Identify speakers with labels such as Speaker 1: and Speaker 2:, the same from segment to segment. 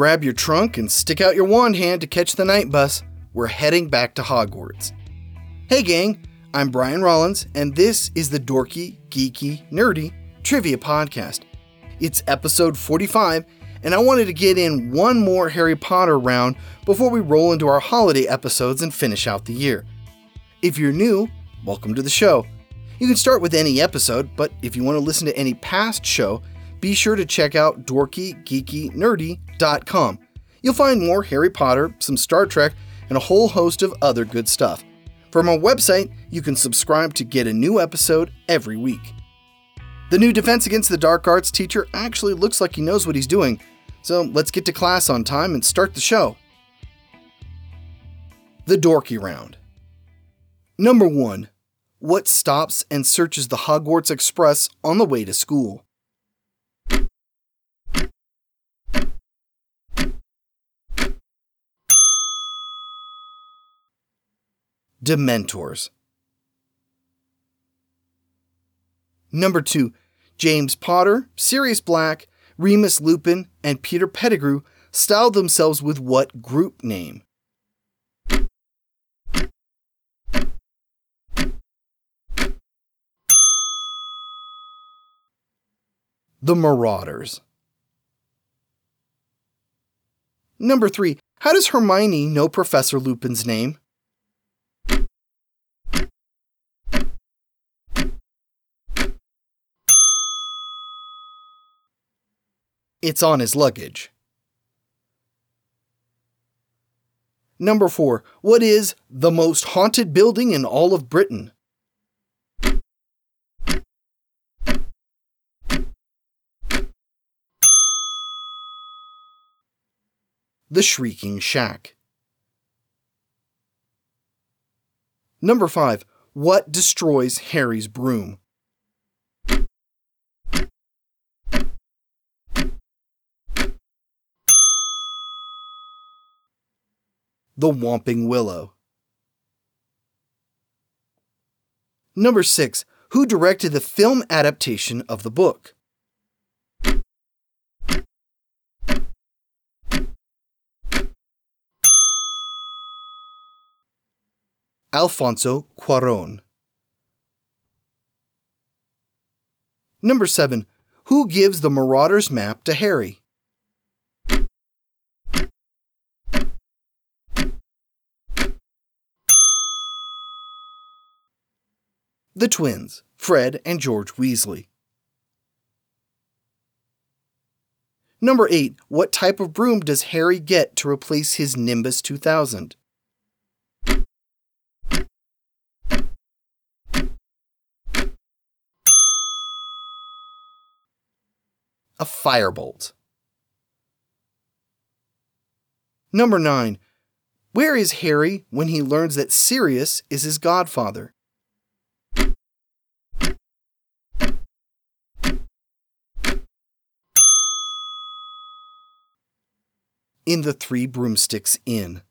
Speaker 1: Grab your trunk and stick out your wand hand to catch the night bus. We're heading back to Hogwarts. Hey, gang, I'm Brian Rollins, and this is the Dorky, Geeky, Nerdy Trivia Podcast. It's episode 45, and I wanted to get in one more Harry Potter round before we roll into our holiday episodes and finish out the year. If you're new, welcome to the show. You can start with any episode, but if you want to listen to any past show, be sure to check out dorkygeekynerdy.com. You'll find more Harry Potter, some Star Trek, and a whole host of other good stuff. From our website, you can subscribe to get a new episode every week. The new Defense Against the Dark Arts teacher actually looks like he knows what he's doing, so let's get to class on time and start the show. The Dorky Round. Number 1 what stops and searches the Hogwarts Express on the way to school? Dementors. Number 2. James Potter, Sirius Black, Remus Lupin, and Peter Pettigrew styled themselves with what group name? The Marauders. Number 3. How does Hermione know Professor Lupin's name? It's on his luggage. Number 4. What is the most haunted building in all of Britain? The Shrieking Shack. Number 5. What destroys Harry's broom? The Whomping Willow. Number 6. Who directed the film adaptation of the book? Alfonso Cuaron. Number 7. Who gives the Marauder's map to Harry? The twins, Fred and George Weasley. Number 8. What type of broom does Harry get to replace his Nimbus 2000? a firebolt. Number 9. Where is Harry when he learns that Sirius is his godfather? In the Three Broomsticks Inn.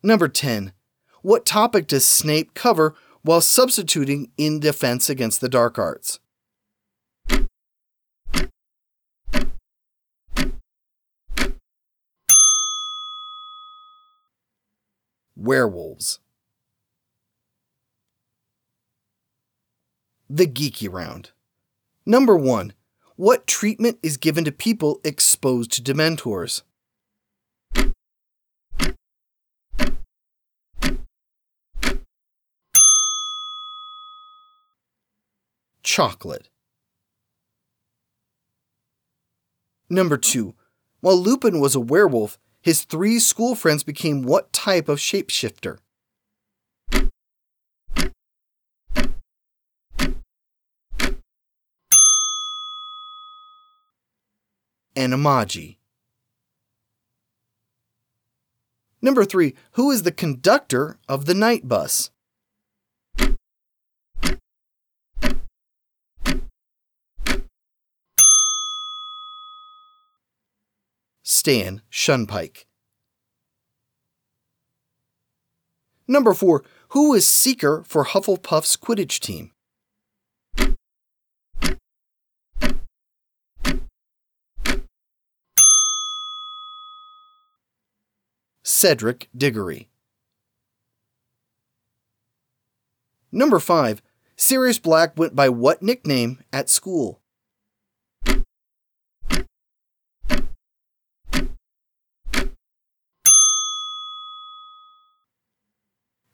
Speaker 1: Number 10. What topic does Snape cover while substituting in Defense Against the Dark Arts? werewolves. The Geeky Round. Number 1. What treatment is given to people exposed to Dementors? Chocolate. Number 2. While Lupin was a werewolf, his three school friends became what type of shapeshifter? Animagi. Number three, who is the conductor of the night bus? Stan Shunpike. Number 4. Who is seeker for Hufflepuff's Quidditch team? Cedric Diggory. Number 5. Sirius Black went by what nickname at school?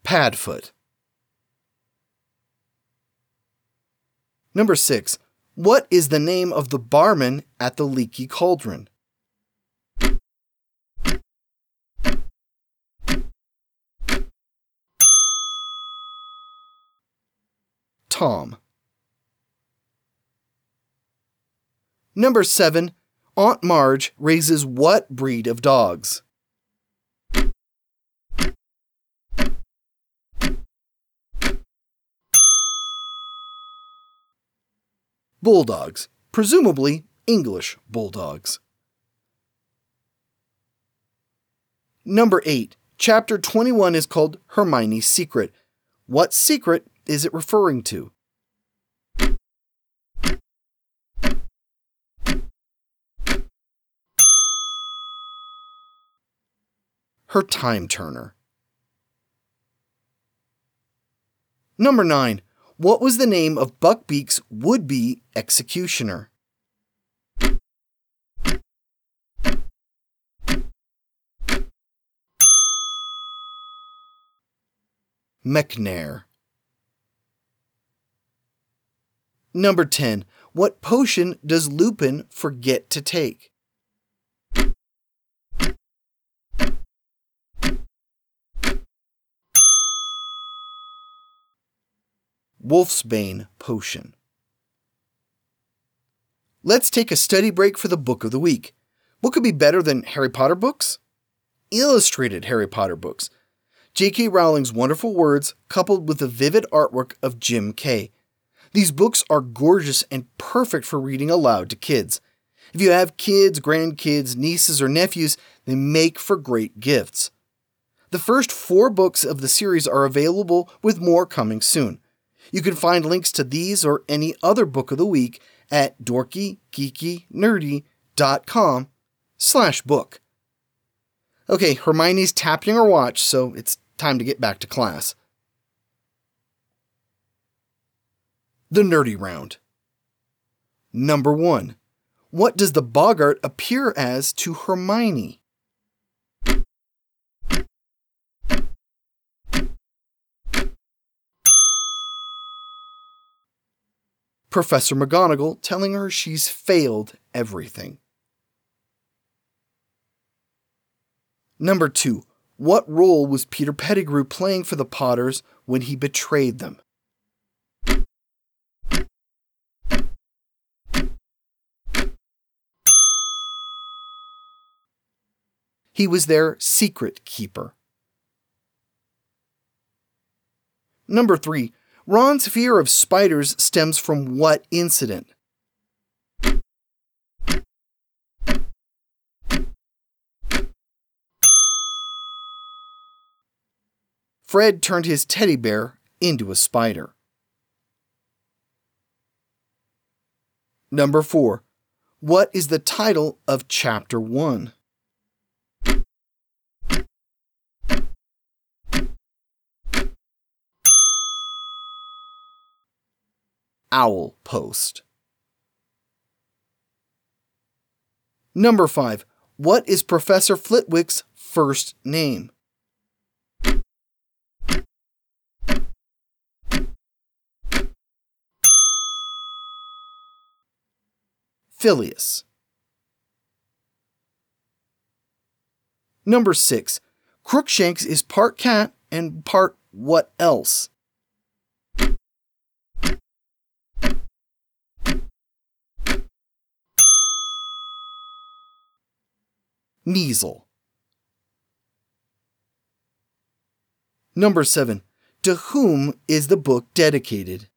Speaker 1: Padfoot. Number 6. What is the name of the barman at the Leaky Cauldron? Tom. Number 7. Aunt Marge raises what breed of dogs? Bulldogs, presumably English bulldogs. Number 8. Chapter 21 is called Hermione's Secret. What secret is it referring to? Her time turner. Number 9. What was the name of Buckbeak's would be executioner? Macnair. Number 10. What potion does Lupin forget to take? Wolfsbane potion. Let's take a study break for the book of the week. What could be better than Harry Potter books? Illustrated Harry Potter books. J.K. Rowling's wonderful words coupled with the vivid artwork of Jim Kay. These books are gorgeous and perfect for reading aloud to kids. If you have kids, grandkids, nieces, or nephews, they make for great gifts. The first four books of the series are available, with more coming soon. You can find links to these or any other book of the week at dorkygeekynerdy.com slash book. Okay, Hermione's tapping her watch, so it's time to get back to class. The Nerdy Round. Number 1. What does the Boggart appear as to Hermione? Professor McGonagall telling her she's failed everything. Number 2. What role was Peter Pettigrew playing for the Potters when he betrayed them? He was their secret keeper. Number 3. Ron's fear of spiders stems from what incident? Fred turned his teddy bear into a spider. Number 4. What is the title of Chapter 1? Owl Post. Number 5. What is Professor Flitwick's first name? Filius. Number 6. Crookshanks is part cat and part what else? Kneazle. Number 7. To whom is the book dedicated?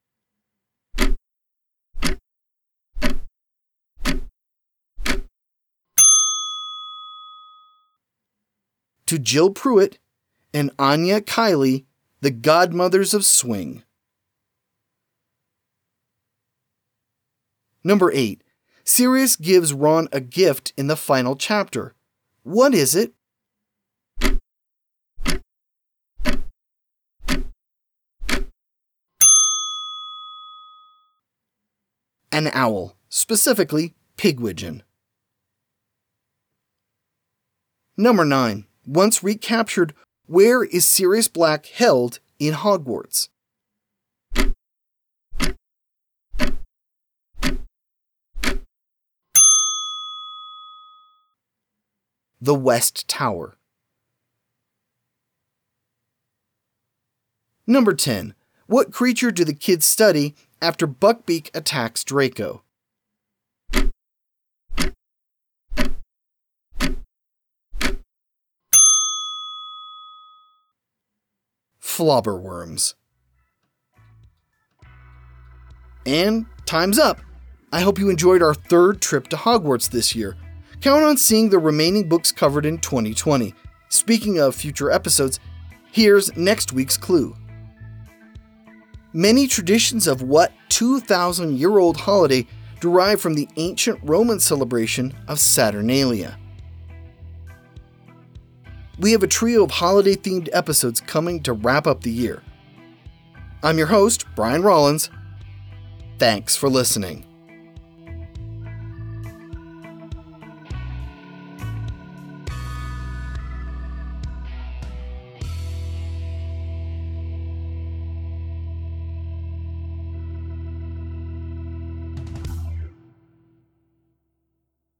Speaker 1: To Jill Prewett and Aine Kiely, the godmothers of swing. Number 8. Sirius gives Ron a gift in the final chapter. What is it? An owl, specifically pigwidgeon. Number 9. Once recaptured, where is Sirius Black held in Hogwarts? The West Tower. Number 10. What creature do the kids study after Buckbeak attacks Draco? Flobberworms. And time's up. I hope you enjoyed our third trip to Hogwarts this year. Count on seeing the remaining books covered in 2020. Speaking of future episodes, here's next week's clue. Many traditions of what 2,000 year old holiday derive from the ancient Roman celebration of Saturnalia. We have a trio of holiday themed episodes coming to wrap up the year. I'm your host, Brian Rollins. Thanks for listening.